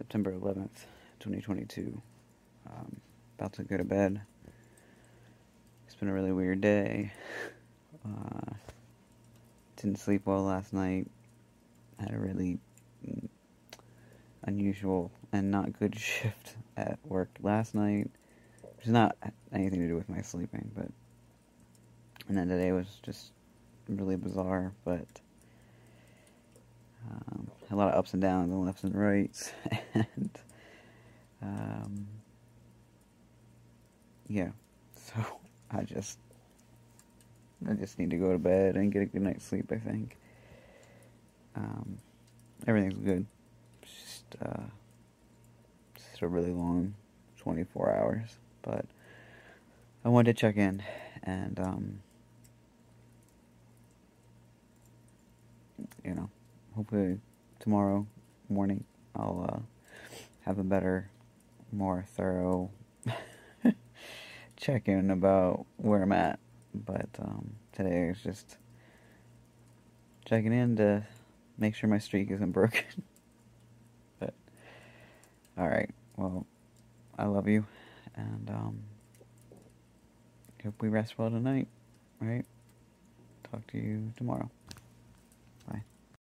September 11th, 2022. Um, about to go to bed. It's been a really weird day. Uh, didn't sleep well last night. Had a really mm, unusual and not good shift at work last night, which is not anything to do with my sleeping, but and then today was just really bizarre, but a lot of ups and downs and lefts and rights, and um, yeah, so I just I just need to go to bed and get a good night's sleep. I think um, everything's good. It's just uh, just a really long 24 hours, but I wanted to check in and um, you know hopefully tomorrow morning I'll uh, have a better, more thorough check in about where I'm at. But um, today is just checking in to make sure my streak isn't broken. but alright, well, I love you and um, hope we rest well tonight, right? Talk to you tomorrow.